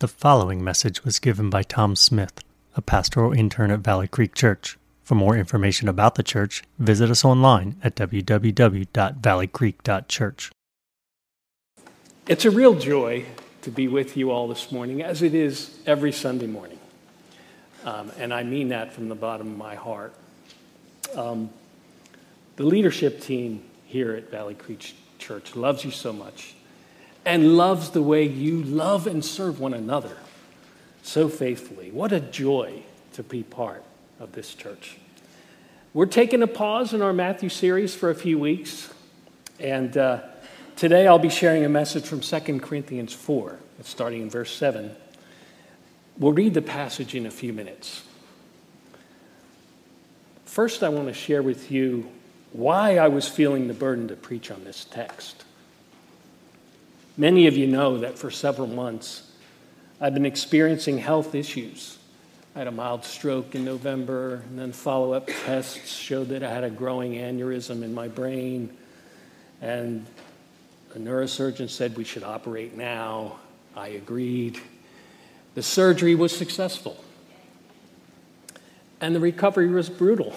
The following message was given by Tom Smith, a pastoral intern at Valley Creek Church. For more information about the church, visit us online at www.valleycreek.church. It's a real joy to be with you all this morning, as it is every Sunday morning. Um, and I mean that from the bottom of my heart. Um, the leadership team here at Valley Creek Church loves you so much and loves the way you love and serve one another so faithfully. What a joy to be part of this church. We're taking a pause in our Matthew series for a few weeks, and uh, today I'll be sharing a message from 2 Corinthians 4, it's starting in verse 7. We'll read the passage in a few minutes. First, I want to share with you why I was feeling the burden to preach on this text. Many of you know that for several months I've been experiencing health issues. I had a mild stroke in November, and then follow up tests showed that I had a growing aneurysm in my brain. And a neurosurgeon said we should operate now. I agreed. The surgery was successful, and the recovery was brutal.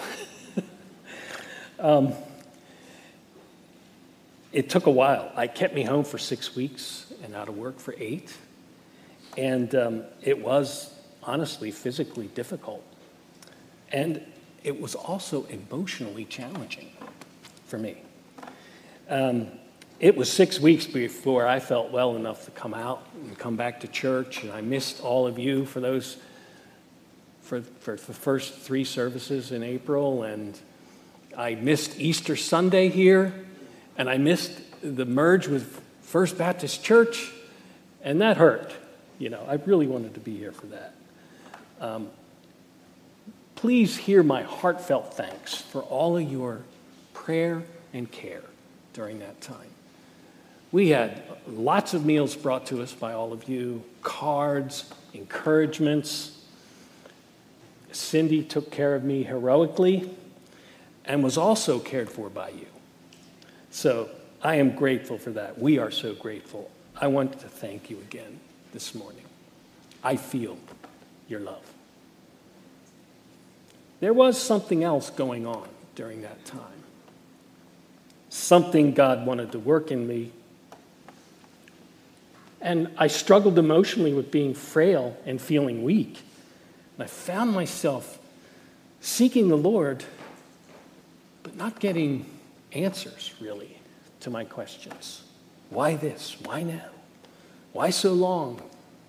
um, it took a while. I kept me home for six weeks and out of work for eight. And um, it was honestly physically difficult. And it was also emotionally challenging for me. Um, it was six weeks before I felt well enough to come out and come back to church. And I missed all of you for those, for, for the first three services in April. And I missed Easter Sunday here and I missed the merge with First Baptist Church, and that hurt. You know, I really wanted to be here for that. Um, please hear my heartfelt thanks for all of your prayer and care during that time. We had lots of meals brought to us by all of you, cards, encouragements. Cindy took care of me heroically and was also cared for by you. So I am grateful for that. We are so grateful. I want to thank you again this morning. I feel your love. There was something else going on during that time. Something God wanted to work in me. And I struggled emotionally with being frail and feeling weak. And I found myself seeking the Lord, but not getting answers, really, to my questions. Why this? Why now? Why so long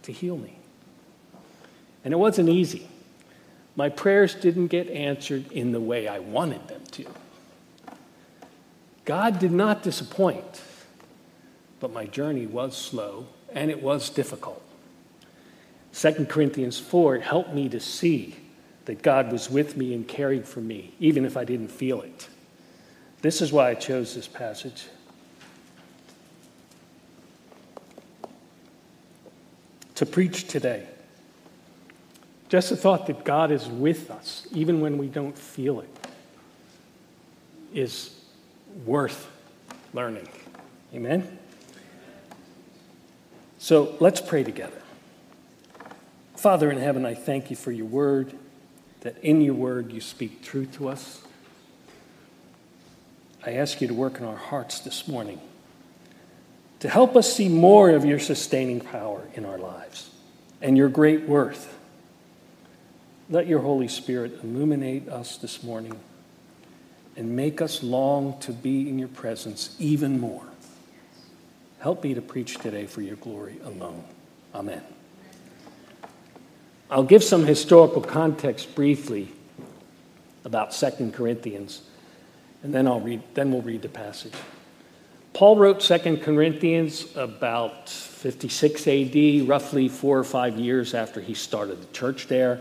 to heal me? And it wasn't easy. My prayers didn't get answered in the way I wanted them to. God did not disappoint, but my journey was slow and it was difficult. 2 Corinthians 4 helped me to see that God was with me and caring for me, even if I didn't feel it. This is why I chose this passage. To preach today. Just the thought that God is with us, even when we don't feel it, is worth learning. Amen? So let's pray together. Father in heaven, I thank you for your word, that in your word you speak truth to us. I ask you to work in our hearts this morning to help us see more of your sustaining power in our lives and your great worth. Let your Holy Spirit illuminate us this morning and make us long to be in your presence even more. Help me to preach today for your glory alone. Amen. I'll give some historical context briefly about Second Corinthians and then I'll read then we'll read the passage. Paul wrote Second Corinthians about 56 AD, roughly 4 or 5 years after he started the church there.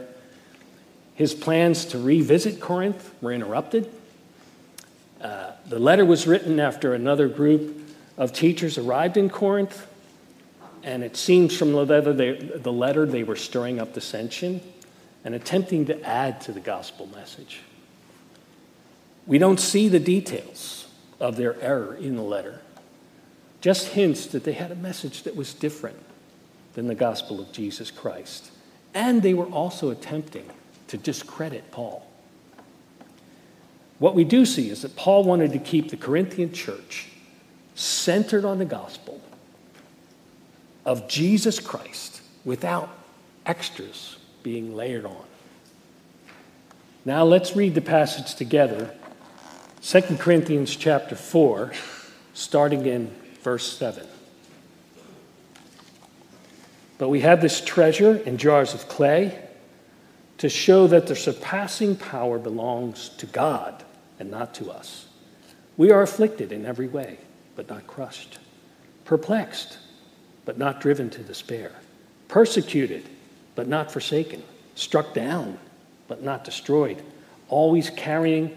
His plans to revisit Corinth were interrupted. Uh, the letter was written after another group of teachers arrived in Corinth, and it seems from the letter they, the letter they were stirring up dissension and attempting to add to the gospel message. We don't see the details of their error in the letter, just hints that they had a message that was different. than the gospel of Jesus Christ. And they were also attempting to discredit Paul. What we do see is that Paul wanted to keep the Corinthian church centered on the gospel of Jesus Christ without extras being layered on. Now let's read the passage together. 2 Corinthians chapter 4, starting in verse 7. But we have this treasure in jars of clay to show that the surpassing power belongs to God and not to us. We are afflicted in every way, but not crushed, perplexed, but not driven to despair, persecuted, but not forsaken, struck down, but not destroyed, always carrying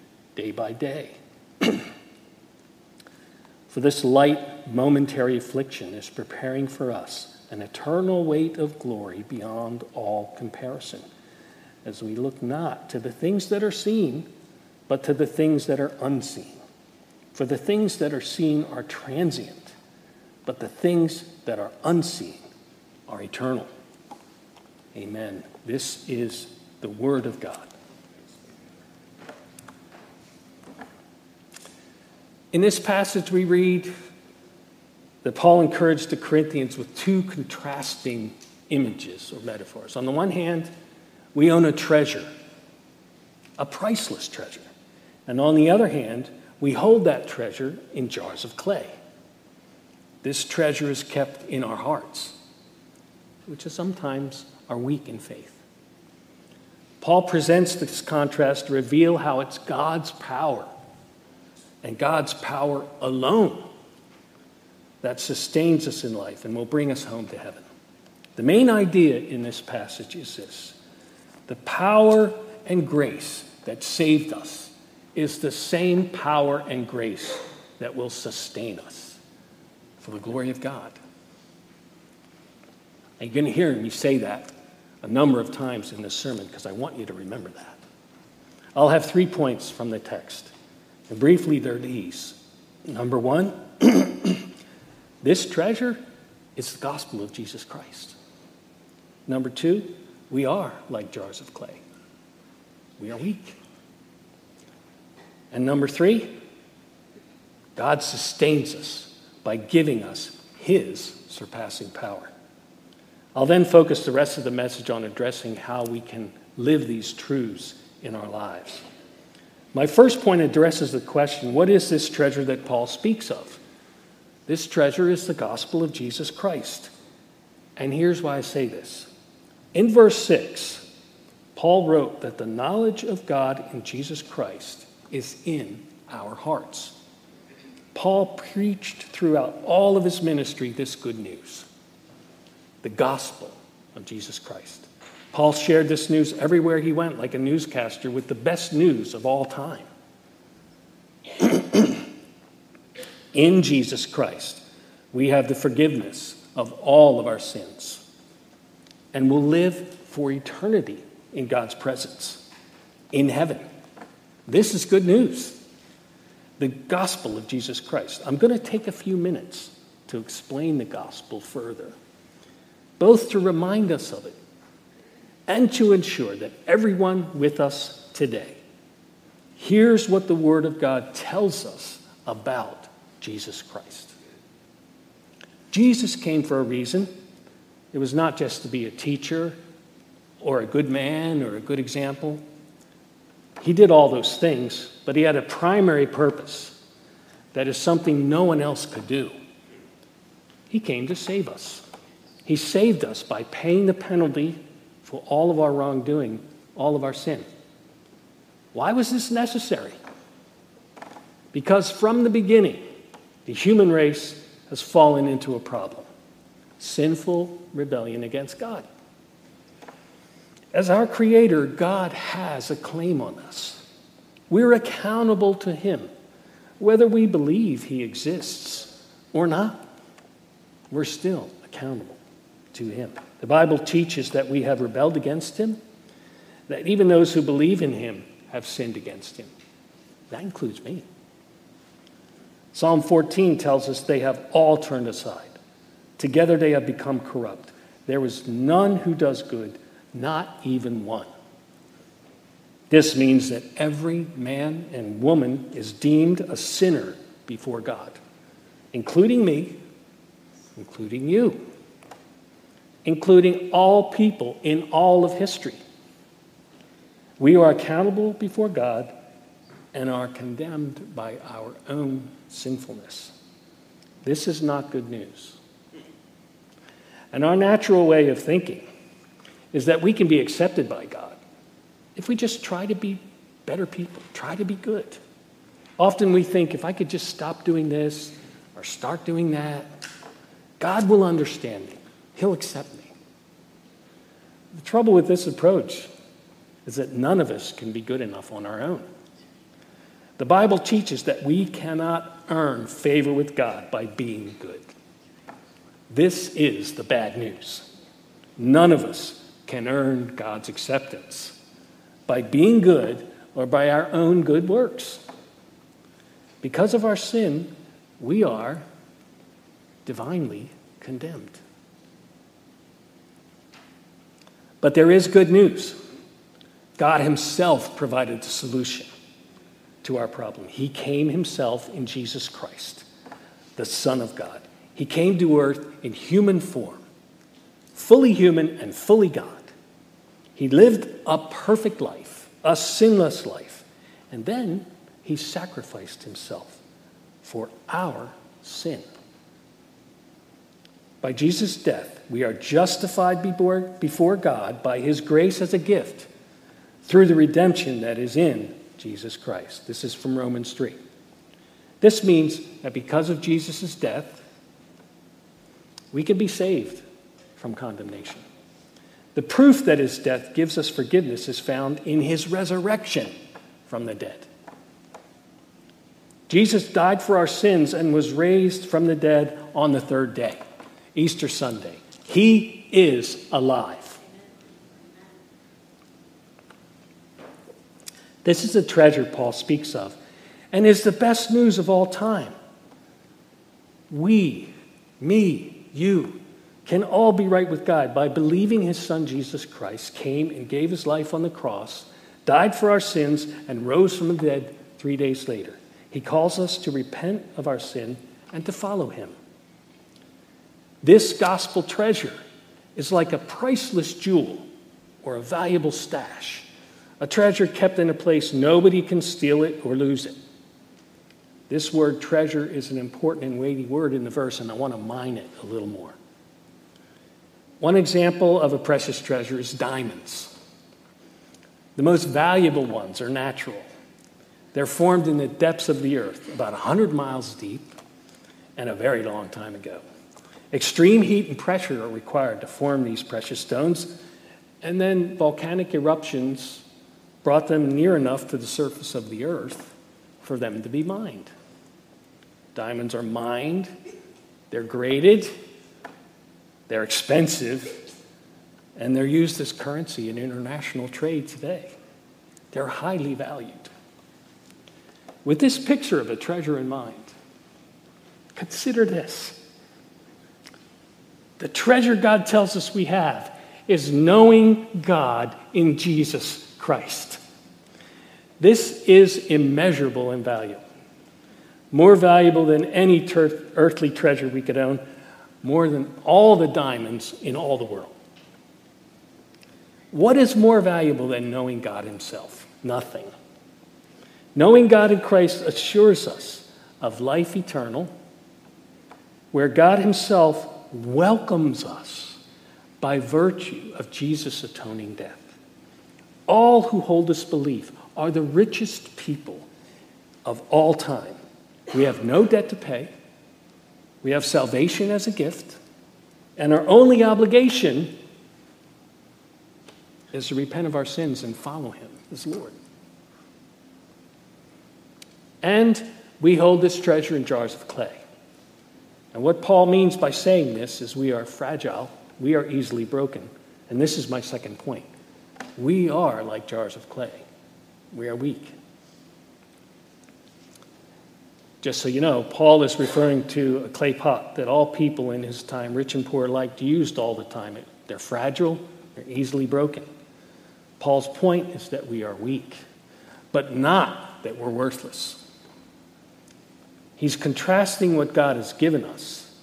day by day. For this light, momentary affliction is preparing for us an eternal weight of glory beyond all comparison, as we look not to the things that are seen, but to the things that are unseen. For the things that are seen are transient, but the things that are unseen are eternal. Amen. This is the Word of God. In this passage, we read that Paul encouraged the Corinthians with two contrasting images or metaphors. On the one hand, we own a treasure, a priceless treasure. And on the other hand, we hold that treasure in jars of clay. This treasure is kept in our hearts, which is sometimes are weak in faith. Paul presents this contrast to reveal how it's God's power and God's power alone that sustains us in life and will bring us home to heaven. The main idea in this passage is this the power and grace that saved us is the same power and grace that will sustain us for the glory of God. And you're going to hear me say that a number of times in this sermon because I want you to remember that. I'll have three points from the text. Briefly, they're these. Number one, this treasure is the gospel of Jesus Christ. Number two, we are like jars of clay. We are weak. And number three, God sustains us by giving us His surpassing power. I'll then focus the rest of the message on addressing how we can live these truths in our lives. My first point addresses the question what is this treasure that Paul speaks of? This treasure is the gospel of Jesus Christ. And here's why I say this. In verse 6, Paul wrote that the knowledge of God in Jesus Christ is in our hearts. Paul preached throughout all of his ministry this good news the gospel of Jesus Christ. Paul shared this news everywhere he went, like a newscaster, with the best news of all time. in Jesus Christ, we have the forgiveness of all of our sins and will live for eternity in God's presence in heaven. This is good news. The gospel of Jesus Christ. I'm going to take a few minutes to explain the gospel further, both to remind us of it and to ensure that everyone with us today hears what the Word of God tells us about Jesus Christ. Jesus came for a reason, It was not just to be a teacher or a good man or a good example. He did all those things, but he had a primary purpose that is something no one else could do. He came to save us. He saved us by paying the penalty for all of our wrongdoing, all of our sin. Why was this necessary? Because from the beginning, the human race has fallen into a problem sinful rebellion against God. As our Creator, God has a claim on us. We're accountable to Him, whether we believe He exists or not. We're still accountable to Him. The Bible teaches that we have rebelled against Him, that even those who believe in Him have sinned against Him. That includes me. Psalm 14 tells us they have all turned aside. Together they have become corrupt. There is none who does good, not even one. This means that every man and woman is deemed a sinner before God, including me, including you, including all people in all of history. We are accountable before God and are condemned by our own sinfulness. This is not good news. And our natural way of thinking is that we can be accepted by God if we just try to be better people, try to be good. Often we think if I could just stop doing this or start doing that, God will understand me, He'll accept me. The trouble with this approach is that none of us can be good enough on our own. The Bible teaches that we cannot earn favor with God by being good. This is the bad news. None of us can earn God's acceptance by being good or by our own good works. Because of our sin, we are divinely condemned. But there is good news. God Himself provided the solution to our problem. He came himself in Jesus Christ, the Son of God. He came to earth in human form, fully human and fully God. He lived a perfect life, a sinless life, and then he sacrificed himself for our sin. By Jesus' death, we are justified before, before God by his grace as a gift through the redemption that is in Jesus Christ. This is from Romans 3. This means that because of Jesus' death, we can be saved from condemnation. The proof that his death gives us forgiveness is found in his resurrection from the dead. Jesus died for our sins and was raised from the dead on the third day, Easter Sunday. He is alive. This is the treasure Paul speaks of and is the best news of all time. We, me, you, can all be right with God by believing his son Jesus Christ came and gave his life on the cross, died for our sins, and rose from the dead three days later. He calls us to repent of our sin and to follow him. This gospel treasure is like a priceless jewel or a valuable stash a treasure kept in a place nobody can steal it or lose it. This word treasure is an important and weighty word in the verse, and I want to mine it a little more. One example of a precious treasure is diamonds. The most valuable ones are natural. They're formed in the depths of the earth, about 100 miles deep, and a very long time ago. Extreme heat and pressure are required to form these precious stones, and then volcanic eruptions brought them near enough to the surface of the earth for them to be mined. Diamonds are mined, they're graded, they're expensive, and they're used as currency in international trade today. They're highly valued. With this picture of a treasure in mind, consider this. The treasure God tells us we have is knowing God in Jesus Christ. This is immeasurable in value, more valuable than any ter- earthly treasure we could own, more than all the diamonds in all the world. What is more valuable than knowing God Himself? Nothing. Knowing God in Christ assures us of life eternal, where God Himself welcomes us by virtue of Jesus' atoning death. All who hold this belief are the richest people of all time. We have no debt to pay, we have salvation as a gift, and our only obligation is to repent of our sins and follow Him as Lord. And we hold this treasure in jars of clay. And what Paul means by saying this is we are fragile, we are easily broken. And this is my second point. We are like jars of clay, we are weak. Just so you know, Paul is referring to a clay pot that all people in his time, rich and poor alike, used all the time. They're fragile, they're easily broken. Paul's point is that we are weak, but not that we're worthless. He's contrasting what God has given us,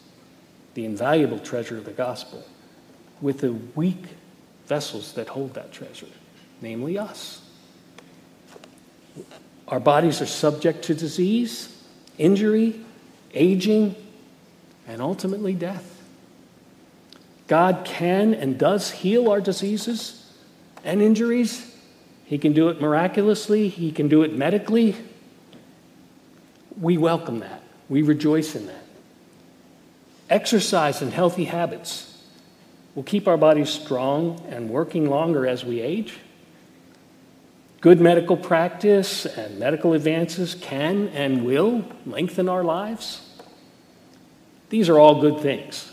the invaluable treasure of the gospel, with the weak vessels that hold that treasure, namely us. Our bodies are subject to disease, injury, aging, and ultimately death. God can and does heal our diseases and injuries. He can do it miraculously, He can do it medically. We welcome that, we rejoice in that. Exercise and healthy habits will keep our bodies strong and working longer as we age. Good medical practice and medical advances can and will lengthen our lives. These are all good things.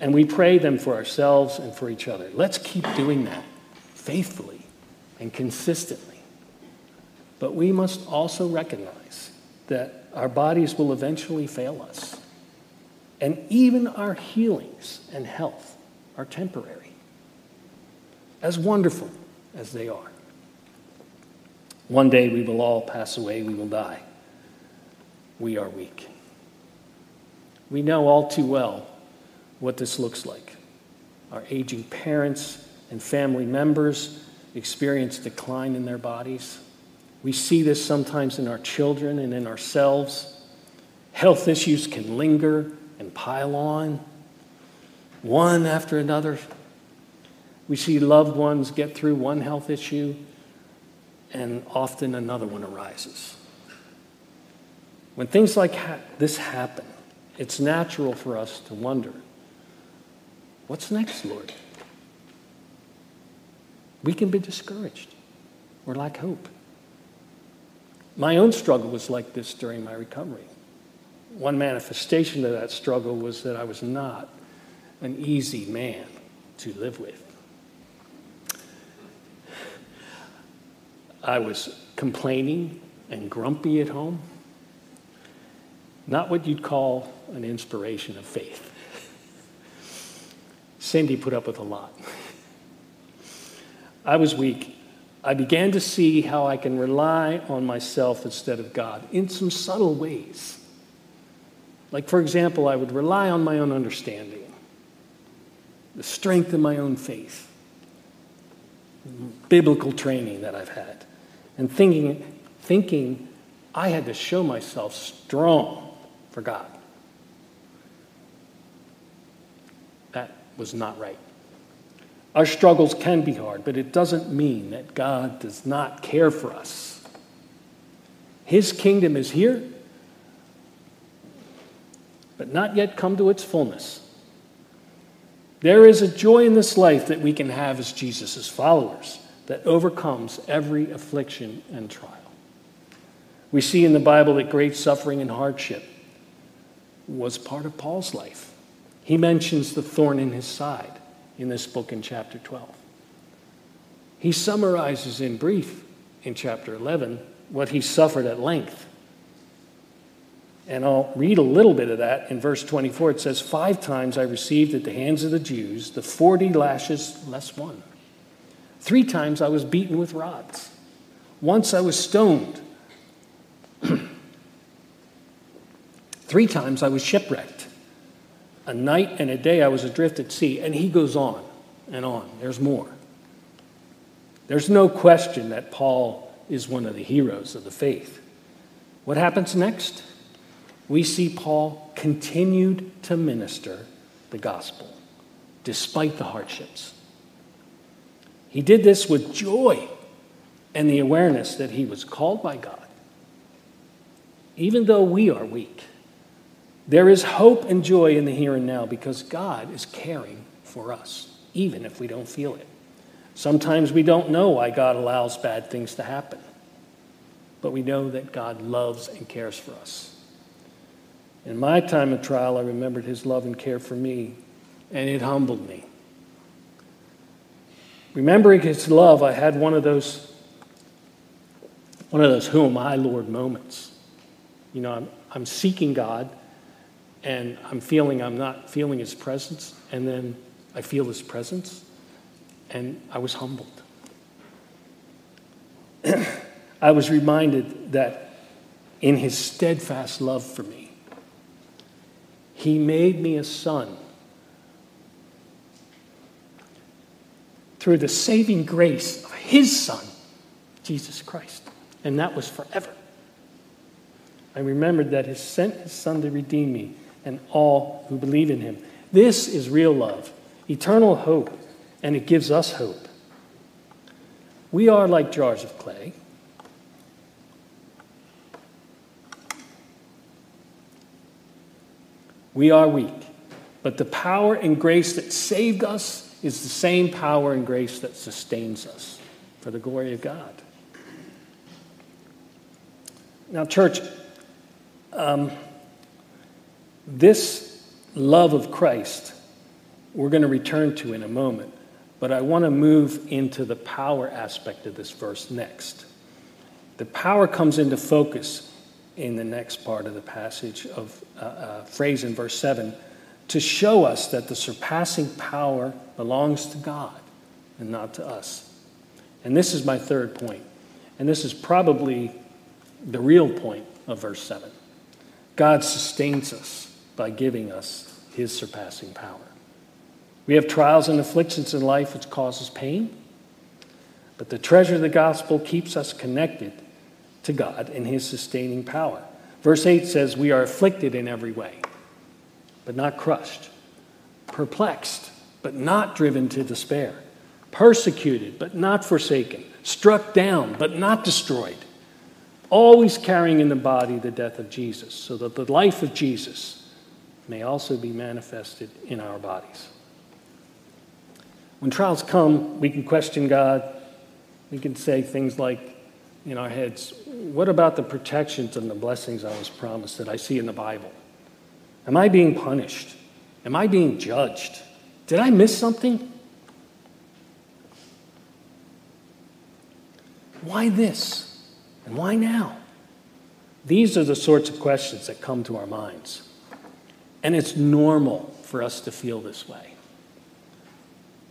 And we pray them for ourselves and for each other. Let's keep doing that faithfully and consistently. But we must also recognize that our bodies will eventually fail us. And even our healings and health are temporary, as wonderful as they are. One day we will all pass away, we will die. We are weak. We know all too well what this looks like. Our aging parents and family members experience decline in their bodies. We see this sometimes in our children and in ourselves. Health issues can linger and pile on, one after another. We see loved ones get through one health issue, and often another one arises. When things like ha- this happen, it's natural for us to wonder What's next, Lord? We can be discouraged or lack hope. My own struggle was like this during my recovery. One manifestation of that struggle was that I was not an easy man to live with. I was complaining and grumpy at home. Not what you'd call an inspiration of faith. Cindy put up with a lot. I was weak. I began to see how I can rely on myself instead of God in some subtle ways. Like, for example, I would rely on my own understanding, the strength of my own faith, biblical training that I've had, and thinking, thinking I had to show myself strong for God. That was not right. Our struggles can be hard, but it doesn't mean that God does not care for us. His kingdom is here, but not yet come to its fullness. There is a joy in this life that we can have as Jesus' followers that overcomes every affliction and trial. We see in the Bible that great suffering and hardship was part of Paul's life. He mentions the thorn in his side in this book in chapter 12. He summarizes in brief in chapter 11 what he suffered at length. And I'll read a little bit of that in verse 24. It says, Five times I received at the hands of the Jews the 40 lashes less one. Three times I was beaten with rods. Once I was stoned. Three times I was shipwrecked. A night and a day I was adrift at sea. And he goes on and on. There's more. There's no question that Paul is one of the heroes of the faith. What happens next? We see Paul continued to minister the gospel despite the hardships. He did this with joy and the awareness that he was called by God. Even though we are weak, there is hope and joy in the here and now because God is caring for us, even if we don't feel it. Sometimes we don't know why God allows bad things to happen, but we know that God loves and cares for us. In my time of trial, I remembered his love and care for me, and it humbled me. Remembering his love, I had one of those one of those who am I, Lord moments. You know, I'm, I'm seeking God and I'm feeling I'm not feeling his presence, and then I feel his presence and I was humbled. I was reminded that in his steadfast love for me, he made me a son through the saving grace of his son, Jesus Christ. And that was forever. I remembered that he sent his son to redeem me and all who believe in him. This is real love, eternal hope and it gives us hope. We are like jars of clay. We are weak, but the power and grace that saved us is the same power and grace that sustains us for the glory of God. Now, church, um, this love of Christ we're going to return to in a moment. But I want to move into the power aspect of this verse next. The power comes into focus in the next part of the passage of uh, uh, phrase in verse 7 to show us that the surpassing power belongs to God and not to us. And this is my third point, and this is probably the real point of verse 7. God sustains us by giving us his surpassing power. We have trials and afflictions in life which causes pain, but the treasure of the gospel keeps us connected to God and his sustaining power. Verse 8 says, We are afflicted in every way, but not crushed, perplexed, but not driven to despair, persecuted, but not forsaken, struck down, but not destroyed, always carrying in the body the death of Jesus, so that the life of Jesus may also be manifested in our bodies. When trials come, we can question God. We can say things like in our heads, What about the protections and the blessings I was promised that I see in the Bible? Am I being punished? Am I being judged? Did I miss something? Why this? And why now? These are the sorts of questions that come to our minds. And it's normal for us to feel this way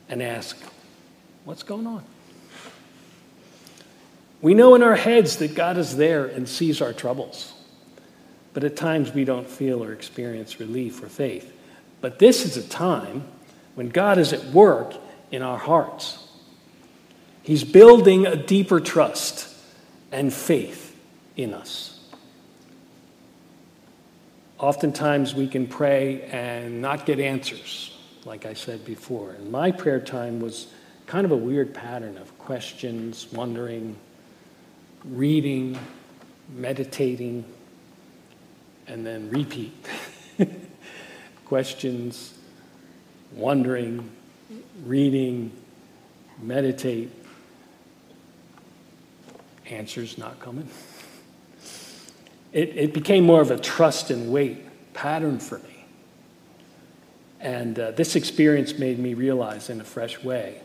and ask, What's going on? We know in our heads that God is there and sees our troubles, but at times we don't feel or experience relief or faith. But this is a time when God is at work in our hearts. He's building a deeper trust and faith in us. Oftentimes we can pray and not get answers like I said before. And my prayer time was kind of a weird pattern of questions, wondering, reading, meditating, and then repeat. questions, wondering, reading, meditate, answers not coming. It, it became more of a trust and wait pattern for me. And uh, this experience made me realize in a fresh way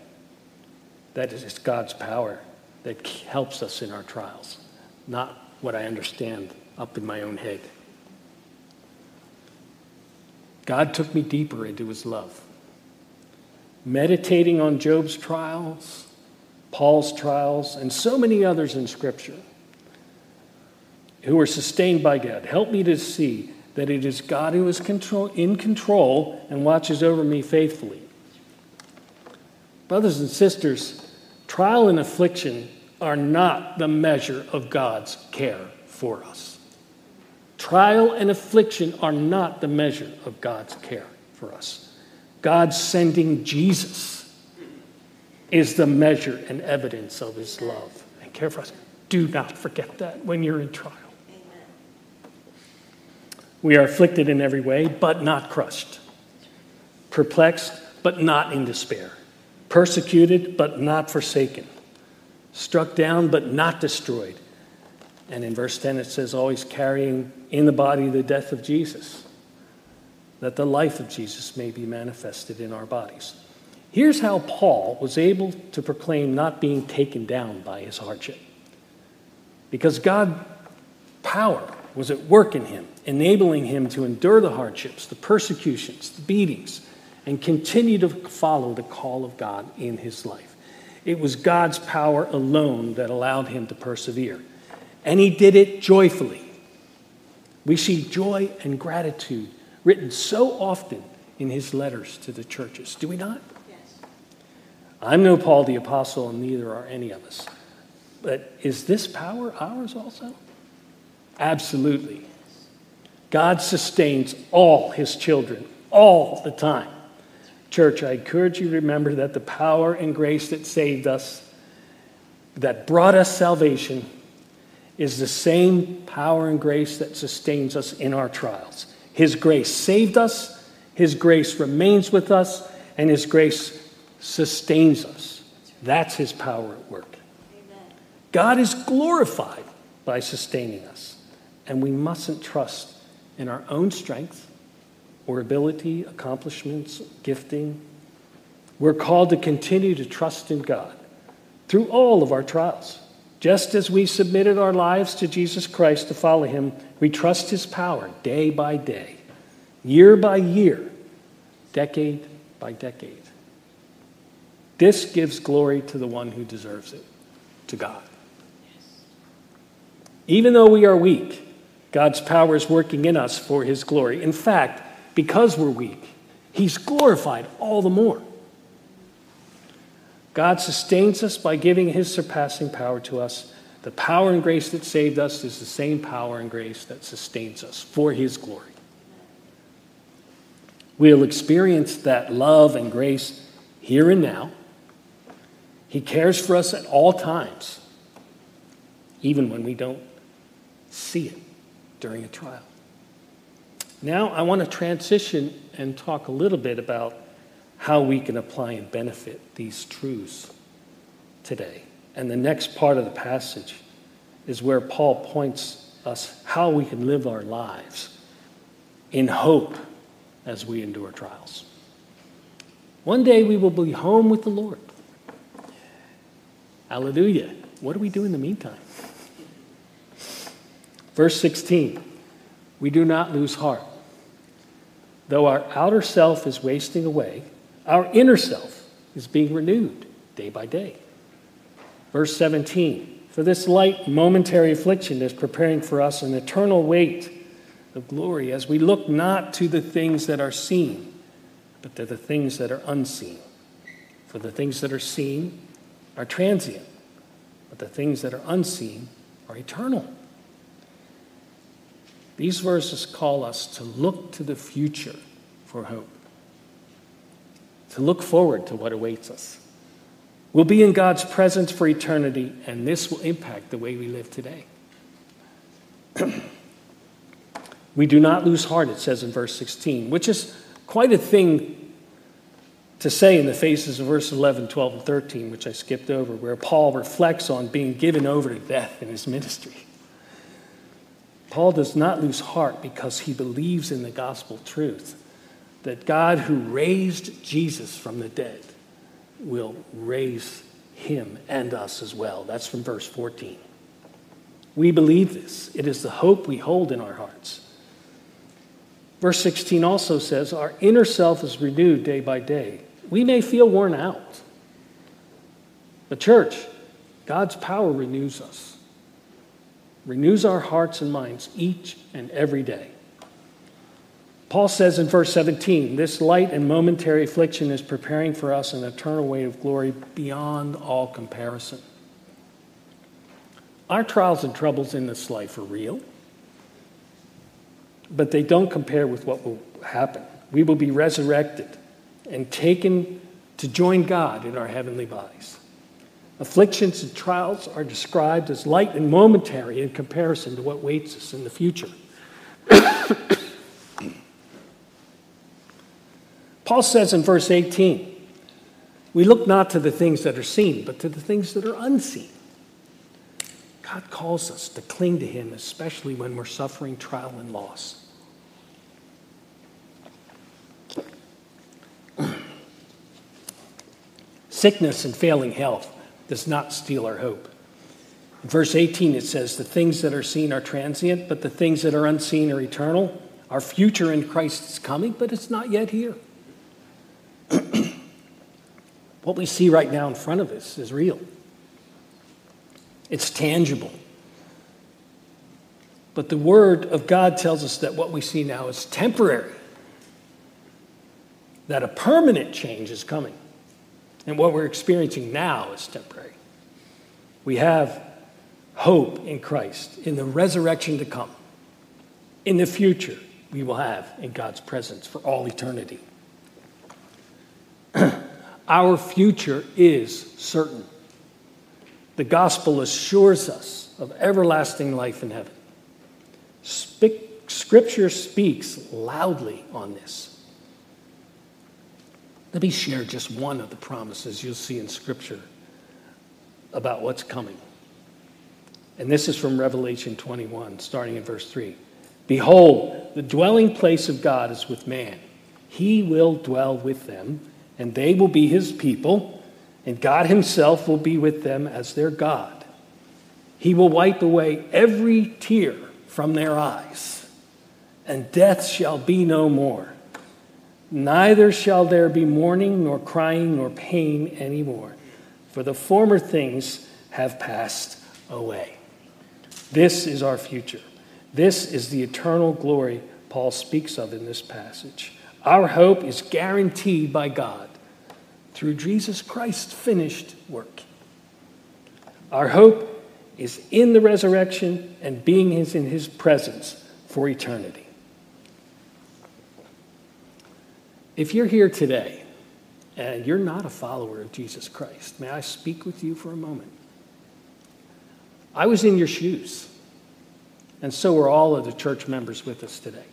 that it's God's power that helps us in our trials, not what I understand up in my own head. God took me deeper into his love. Meditating on Job's trials, Paul's trials, and so many others in Scripture who are sustained by God Help me to see that it is God who is control, in control and watches over me faithfully. Brothers and sisters, trial and affliction are not the measure of God's care for us. Trial and affliction are not the measure of God's care for us. God sending Jesus is the measure and evidence of his love and care for us. Do not forget that when you're in trial. We are afflicted in every way, but not crushed, perplexed, but not in despair, persecuted, but not forsaken, struck down, but not destroyed. And in verse 10, it says, always carrying in the body the death of Jesus, that the life of Jesus may be manifested in our bodies. Here's how Paul was able to proclaim not being taken down by his hardship. Because God's power was at work in him, enabling him to endure the hardships, the persecutions, the beatings, and continue to follow the call of God in his life. It was God's power alone that allowed him to persevere. And he did it joyfully. We see joy and gratitude written so often in his letters to the churches, do we not? Yes. I'm no Paul the Apostle, and neither are any of us. But is this power ours also? Absolutely. God sustains all his children all the time. Church, I encourage you to remember that the power and grace that saved us, that brought us salvation, is the same power and grace that sustains us in our trials. His grace saved us, His grace remains with us, and His grace sustains us. That's his power at work. God is glorified by sustaining us, and we mustn't trust in our own strength or ability, accomplishments, gifting. We're called to continue to trust in God through all of our trials. Just as we submitted our lives to Jesus Christ to follow him, we trust his power day by day, year by year, decade by decade. This gives glory to the one who deserves it, to God. Even though we are weak, God's power is working in us for his glory. In fact, because we're weak, he's glorified all the more. God sustains us by giving his surpassing power to us. The power and grace that saved us is the same power and grace that sustains us for his glory. We'll experience that love and grace here and now he cares for us at all times, even when we don't see it during a trial. Now, I want to transition and talk a little bit about how we can apply and benefit these truths today. And the next part of the passage is where Paul points us how we can live our lives in hope as we endure trials. One day we will be home with the Lord. Hallelujah. What do we do in the meantime? Verse 16 We do not lose heart. Though our outer self is wasting away, our inner self is being renewed day by day. Verse 17 For this light momentary affliction is preparing for us an eternal weight of glory as we look not to the things that are seen, but to the things that are unseen. For the things that are seen are transient, but the things that are unseen are eternal. These verses call us to look to the future for hope, to look forward to what awaits us. We'll be in God's presence for eternity, and this will impact the way we live today. we do not lose heart, it says in verse 16, which is quite a thing to say in the faces of verses 11, 12, and 13, which I skipped over, where Paul reflects on being given over to death in his ministry. Paul does not lose heart because he believes in the gospel truth that God, who raised Jesus from the dead, will raise him and us as well. That's from verse 14. We believe this, it is the hope we hold in our hearts. Verse 16 also says, Our inner self is renewed day by day. We may feel worn out. The church, God's power renews us, renews our hearts and minds each and every day. Paul says in verse 17, this light and momentary affliction is preparing for us an eternal weight of glory beyond all comparison. Our trials and troubles in this life are real, but they don't compare with what will happen. We will be resurrected and taken to join God in our heavenly bodies. Afflictions and trials are described as light and momentary in comparison to what waits us in the future. Paul says in verse 18, We look not to the things that are seen, but to the things that are unseen. God calls us to cling to Him, especially when we're suffering trial and loss. Sickness and failing health does not steal our hope. In verse 18, it says, The things that are seen are transient, but the things that are unseen are eternal. Our future in Christ is coming, but it's not yet here. what we see right now in front of us is real, it's tangible. But the Word of God tells us that what we see now is temporary, that a permanent change is coming. And what we're experiencing now is temporary. We have hope in Christ, in the resurrection to come. In the future, we will have in God's presence for all eternity. Our future is certain. The gospel assures us of everlasting life in heaven. Scripture speaks loudly on this. Let me share just one of the promises you'll see in Scripture about what's coming. And this is from Revelation 21, starting in verse 3. Behold, the dwelling place of God is with man. He will dwell with them, and they will be his people, and God himself will be with them as their God. He will wipe away every tear from their eyes, and death shall be no more. Neither shall there be mourning, nor crying, nor pain anymore, for the former things have passed away. This is our future. This is the eternal glory Paul speaks of in this passage. Our hope is guaranteed by God through Jesus Christ's finished work. Our hope is in the resurrection and being in his presence for eternity. If you're here today and you're not a follower of Jesus Christ, may I speak with you for a moment? I was in your shoes, and so were all of the church members with us today.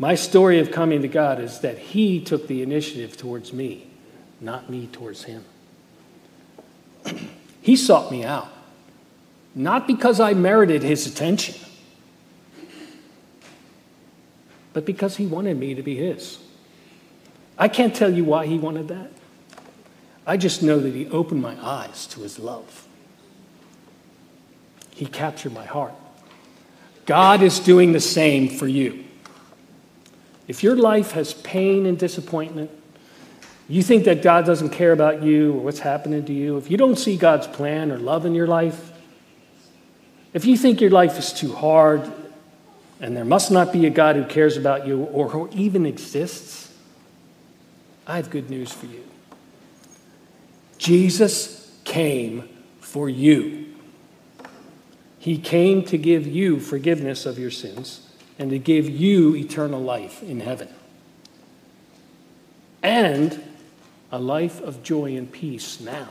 My story of coming to God is that He took the initiative towards me, not me towards Him. he sought me out, not because I merited His attention, but because He wanted me to be His. I can't tell you why he wanted that. I just know that he opened my eyes to his love. He captured my heart. God is doing the same for you. If your life has pain and disappointment, you think that God doesn't care about you or what's happening to you, if you don't see God's plan or love in your life, if you think your life is too hard and there must not be a God who cares about you or who even exists, I have good news for you. Jesus came for you. He came to give you forgiveness of your sins and to give you eternal life in heaven. And a life of joy and peace now.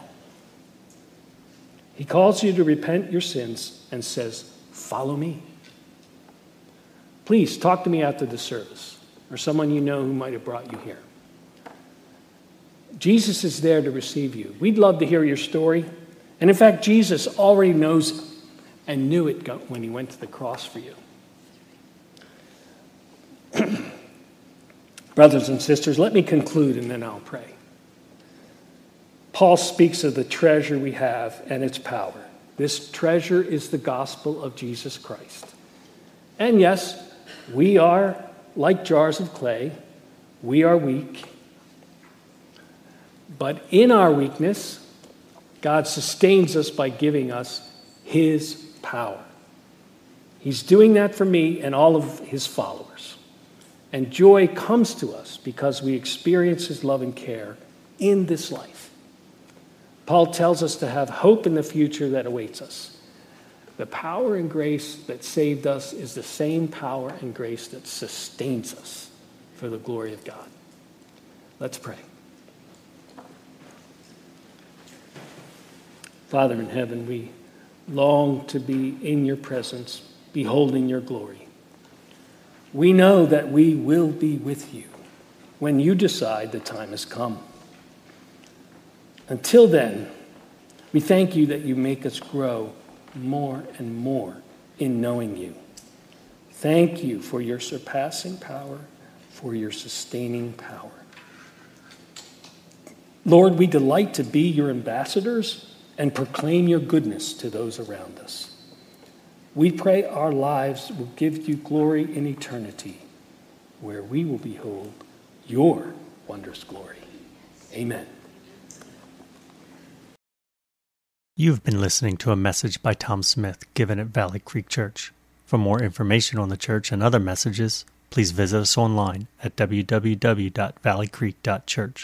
He calls you to repent your sins and says, Follow me. Please talk to me after the service or someone you know who might have brought you here. Jesus is there to receive you. We'd love to hear your story. And in fact, Jesus already knows and knew it when he went to the cross for you. Brothers and sisters, let me conclude and then I'll pray. Paul speaks of the treasure we have and its power. This treasure is the gospel of Jesus Christ. And yes, we are like jars of clay, we are weak but in our weakness, God sustains us by giving us His power. He's doing that for me and all of His followers. And joy comes to us because we experience his love and care in this life. Paul tells us to have hope in the future that awaits us. The power and grace that saved us is the same power and grace that sustains us for the glory of God. Let's pray. Father in heaven, we long to be in your presence, beholding your glory. We know that we will be with you when you decide the time has come. Until then, we thank you that you make us grow more and more in knowing you. Thank you for your surpassing power, for your sustaining power. Lord, we delight to be your ambassadors and proclaim your goodness to those around us. We pray our lives will give you glory in eternity, where we will behold your wondrous glory. Amen. You've been listening to a message by Tom Smith given at Valley Creek Church. For more information on the church and other messages, please visit us online at www.valleycreek.church.